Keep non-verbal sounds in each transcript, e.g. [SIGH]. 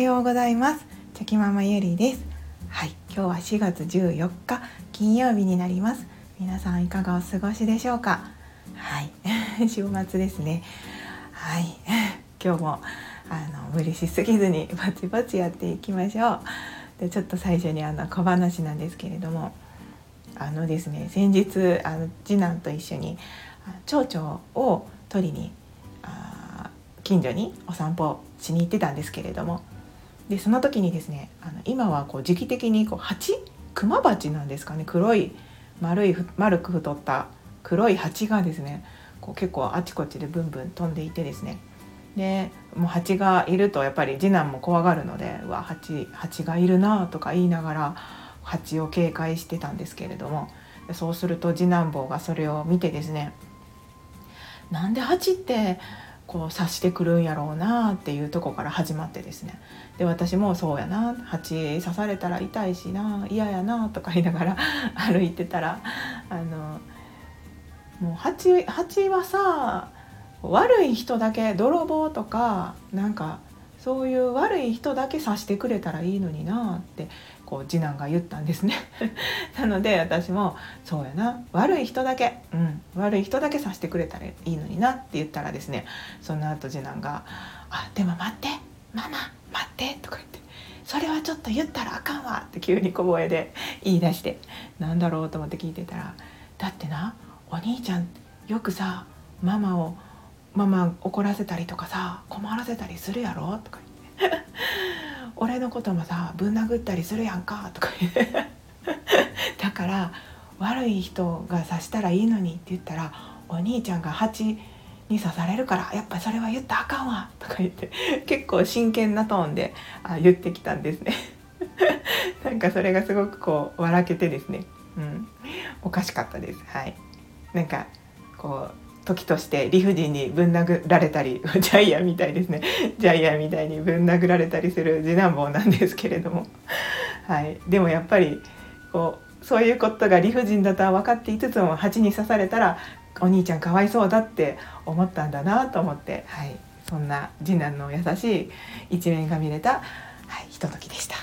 ようございます。チョキママゆりです。はい今日は4月14日金曜日になります。皆さんいかがお過ごしでしょうか？はい [LAUGHS] 週末ですね。はい [LAUGHS] 今日もあの無理しすぎずにぼちぼちやっていきましょう。でちょっと最初にあの小話なんですけれどもあのですね先日あの次男と一緒に蝶々を取りにあ近所にお散歩しに行ってたんですけれどもでその時にですねあの今はこう時期的にこう蜂クマバチなんですかね黒い丸い丸く太った黒い蜂がですねこう結構あちこちでブンブン飛んでいてですね。でもう蜂がいるとやっぱり次男も怖がるので「うわ蜂蜂がいるな」とか言いながら蜂を警戒してたんですけれども。そうすると次男坊がそれを見てですねなんで蜂ってこう察してくるんやろうなっていうとこから始まってですね。で私もそうやな。蜂刺されたら痛いしな。嫌やな。とか言いながら [LAUGHS] 歩いてたらあのもう蜂蜂はさ悪い人だけ泥棒とかなんかそういう悪い人だけ刺してくれたらいいのになってこう次男が言ったんですね [LAUGHS] なので私も「そうやな悪い人だけ、うん、悪い人だけ刺してくれたらいいのにな」って言ったらですねその後次男が「あでも待ってママ待って」とか言って「それはちょっと言ったらあかんわ」って急に小声で [LAUGHS] 言い出してなんだろうと思って聞いてたら「だってなお兄ちゃんよくさママをママ怒らせたりとかさ困らせたりするやろ?」とか言って俺のこともさぶん殴ったりするやんか」とかだから悪い人が刺したらいいのにって言ったらお兄ちゃんが蜂に刺されるからやっぱそれは言ったらあかんわとか言って結構真剣なトーンであ言ってきたんですね。[LAUGHS] なんかそれがすごくこう笑けてですね、うん、おかしかったです。はい。なんかこう時として理不尽にぶん殴られたり [LAUGHS] ジャイアンみたいですね。ジャイアンみたいにぶん殴られたりする次男坊なんですけれども、はい、でもやっぱりこうそういうことが理不尽だとは分かっていつつも蜂に刺されたらお兄ちゃんかわいそうだって思ったんだなと思って、はい、そんな次男の優しい一面が見れた、はい、ひとときでした。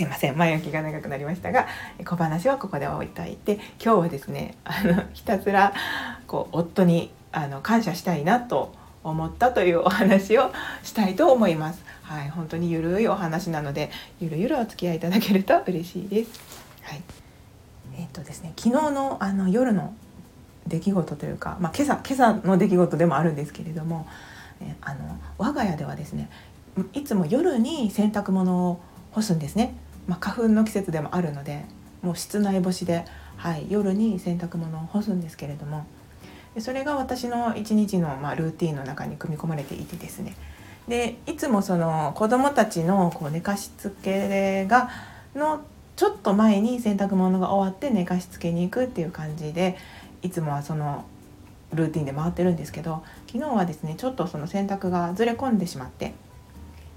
すいません前置きが長くなりましたが小話はここで置いといて今日はですねあのひたすらこう夫にあの感謝したいなと思ったというお話をしたいと思います。はい、本当にゆるいお話なのでゆるゆるお付き合いいただけると嬉しいです。はい。えっ、とですね、昨日のあの夜の出来事というか、まあ、今朝今朝の出来事でもあるんですけれども、えあの我が家ではですねいつも夜に洗濯物を干すんですね、まあ、花粉の季節でもあるのでもう室内干しで、はい、夜に洗濯物を干すんですけれどもそれが私の一日の、まあ、ルーティンの中に組み込まれていてですね。でいつもその子どもたちのこう寝かしつけがのちょっと前に洗濯物が終わって寝かしつけに行くっていう感じでいつもはそのルーティンで回ってるんですけど昨日はですねちょっとその洗濯がずれ込んでしまって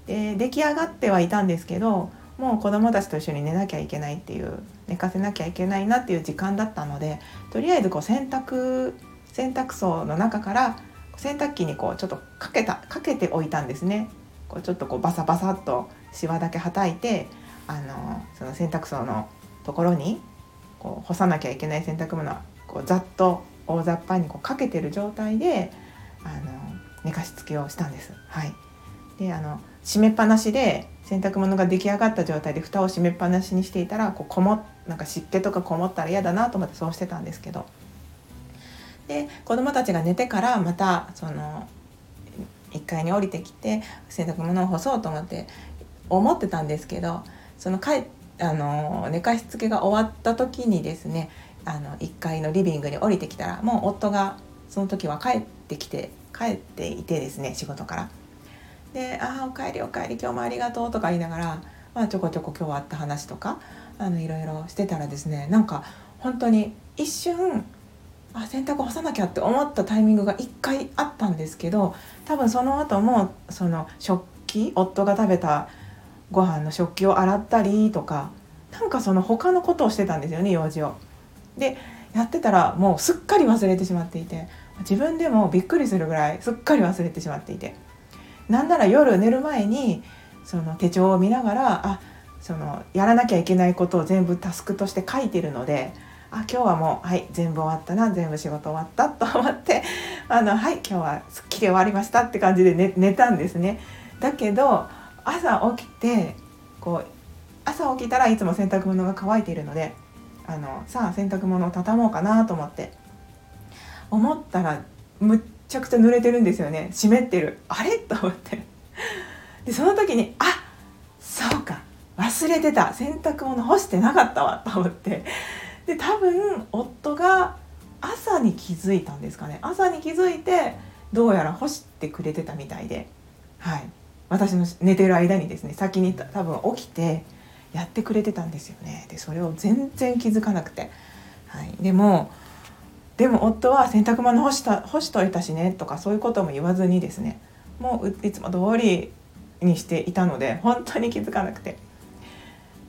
で出来上がってはいたんですけどもう子どもたちと一緒に寝なきゃいけないっていう寝かせなきゃいけないなっていう時間だったのでとりあえずこう洗濯洗濯槽の中から洗濯機にこうちょっとかけたかけておいたんですねこうちょっとこうバサバサっとしわだけはたいてあのその洗濯槽のところにこう干さなきゃいけない洗濯物こうざっと大雑把にこうかけてる状態であの寝かしつけをしたんです。はい、であの閉めっぱなしで洗濯物が出来上がった状態で蓋を閉めっぱなしにしていたらこうこもなんか湿気とかこもったら嫌だなと思ってそうしてたんですけどで子供たちが寝てからまたその1階に降りてきて洗濯物を干そうと思って思ってたんですけどそのかあの寝かしつけが終わった時にですねあの1階のリビングに降りてきたらもう夫がその時は帰ってきて帰っていてですね仕事から。で「ああおかえりおかえり今日もありがとう」とか言いながら、まあ、ちょこちょこ今日あった話とかあのいろいろしてたらですねなんか本当に一瞬あ洗濯干さなきゃって思ったタイミングが1回あったんですけど多分その後もその食器夫が食べたご飯の食器を洗ったりとかなんかその他のことをしてたんですよね用事を。でやってたらもうすっかり忘れてしまっていて自分でもびっくりするぐらいすっかり忘れてしまっていてなんなら夜寝る前にその手帳を見ながらあそのやらなきゃいけないことを全部タスクとして書いてるのであ今日はもうはい全部終わったな全部仕事終わったと思ってあのはい今日はすっきり終わりましたって感じで寝寝たんですね。だけど朝起きてこう朝起きたらいつも洗濯物が乾いているのであのさあ洗濯物を畳もうかなと思って思ったらむっちゃくちゃ濡れてるんですよね。湿ってる。あれ？と思って。でその時にあそうか。忘れてた。洗濯物干してなかったわ。と思って。で多分夫が朝に気づいたんですかね。朝に気づいてどうやら干してくれてたみたいで、はい、私の寝てる間にですね先に多分起きてやってくれてたんですよね。でそれを全然気づかなくて、はい、でもでも夫は洗濯物干した干しといたしねとかそういうことも言わずにですねもういつも通りにしていたので本当に気づかなくて。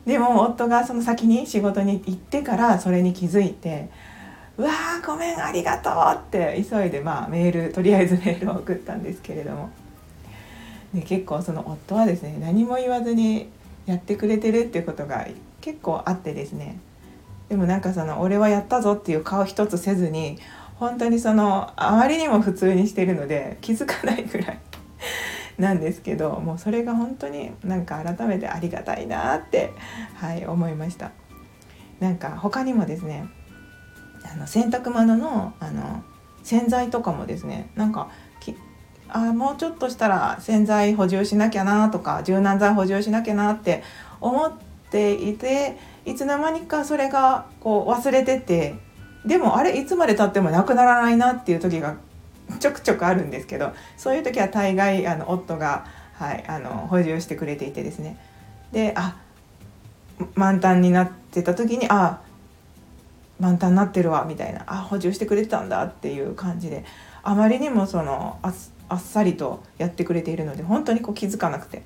でも夫がその先に仕事に行ってからそれに気づいて「うわーごめんありがとう」って急いでまあメールとりあえず [LAUGHS] メールを送ったんですけれども。で結構その夫はですね何も言わずにやってくれてるっていうことが結構あってですねでもなんかその「俺はやったぞ」っていう顔一つせずに本当にそのあまりにも普通にしてるので気づかないぐらい [LAUGHS] なんですけどもうそれが本当になんか改めてありがたいなって、はい、思いました。なんか他にもですねあの洗濯物のあの洗剤とかもですねなんかあもうちょっとしたら洗剤補充しなきゃなとか柔軟剤補充しなきゃなって思ってていていつの間にかそれがこう忘れててでもあれいつまでたってもなくならないなっていう時がちょくちょくあるんですけどそういう時は大概あの夫が、はい、あの補充してくれていてですね。であ満タンになってた時にあ満タンになってるわみたいな。あ補充してくれてたんだっていう感じであまりにもそのああっさりとやってくれているので本当にこう気づかなくて。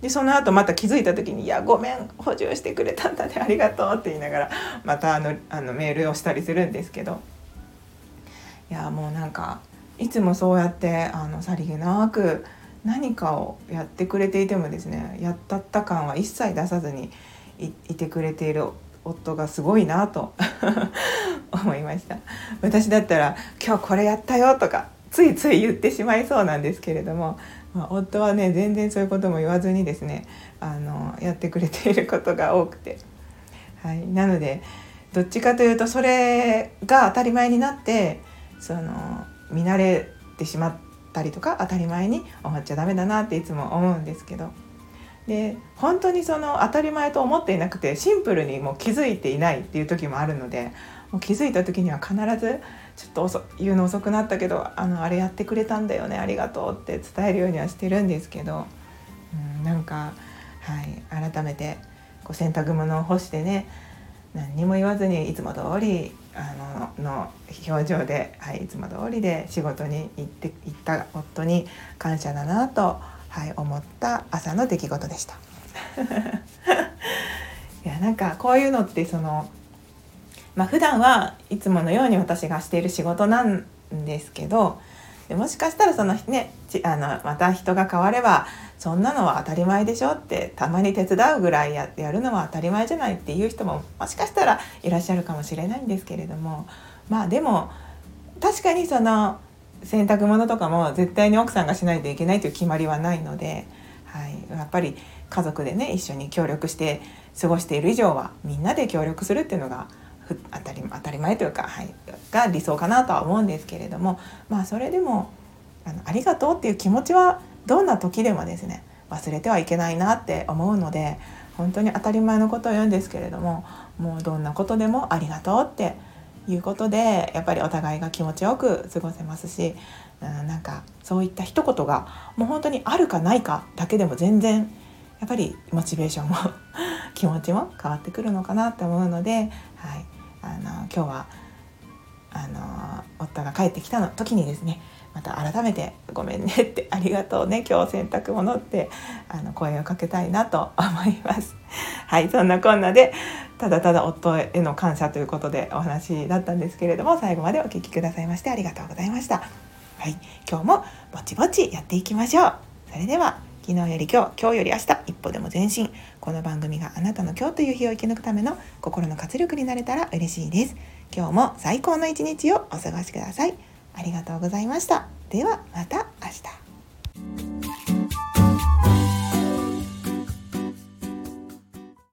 でその後また気づいた時に「いやごめん補充してくれたんだねありがとう」って言いながらまたあのあのメールをしたりするんですけど。いやもうなんかいつもそうやってあのさりげなく何かをやってくれていてもですねやったった感は一切出さずにいてくれている夫がすごいなと [LAUGHS] 思いました。私だったら「今日これやったよ」とかついつい言ってしまいそうなんですけれども、まあ、夫はね全然そういうことも言わずにですねあのやってくれていることが多くて、はい、なのでどっちかというとそれが当たり前になってその見慣れてしまったりとか当たり前に思っちゃダメだなっていつも思うんですけど。で本当にその当たり前と思っていなくてシンプルにもう気づいていないっていう時もあるのでもう気づいた時には必ずちょっと遅言うの遅くなったけどあのあれやってくれたんだよねありがとうって伝えるようにはしてるんですけど、うん、なんか、はい、改めてこう洗濯物を干してね何にも言わずにいつも通りあのの表情で、はい、いつも通りで仕事に行って行った夫に感謝だなと、はい、思った朝の出来事でした。[LAUGHS] いやなんかこういうのってそのまあ普段はいつものように私がしている仕事なんですけどもしかしたらそのねあのまた人が変わればそんなのは当たり前でしょってたまに手伝うぐらいややるのは当たり前じゃないっていう人ももしかしたらいらっしゃるかもしれないんですけれどもまあでも確かにその洗濯物とかも絶対に奥さんがしないといけないという決まりはないので、はい、やっぱり家族でね一緒に協力して過ごしている以上はみんなで協力するっていうのが当たり当たり前というか、はい、が理想かなとは思うんですけれどもまあそれでもあのありがとうっていう気持ちはどんな時でもですね忘れてはいけないなって思うので本当に当たり前のことを言うんですけれどももうどんなことでもありがとうっていうことでやっぱりお互いが気持ちよく過ごせますし、うん、なんかそういった一言がもう本当にあるかないかだけでも全然やっぱりモチベーションも [LAUGHS] 気持ちも変わってくるのかなって思うので、はい、あの今日はあの夫が帰ってきたの時にですねまた改めて「ごめんね」って「[LAUGHS] ありがとうね今日洗濯物」ってあの声をかけたいなと思います。[LAUGHS] はいそんなこんなでただただ夫への感謝ということでお話だったんですけれども最後までお聴きくださいましてありがとうございました。はい今日もぼちぼちやっていきましょう。それでは昨日より今日今日より明日一歩でも前進。この番組があなたの今日という日を生き抜くための心の活力になれたら嬉しいです。今日も最高の一日をお過ごしください。ありがとうございました。ではまた明日。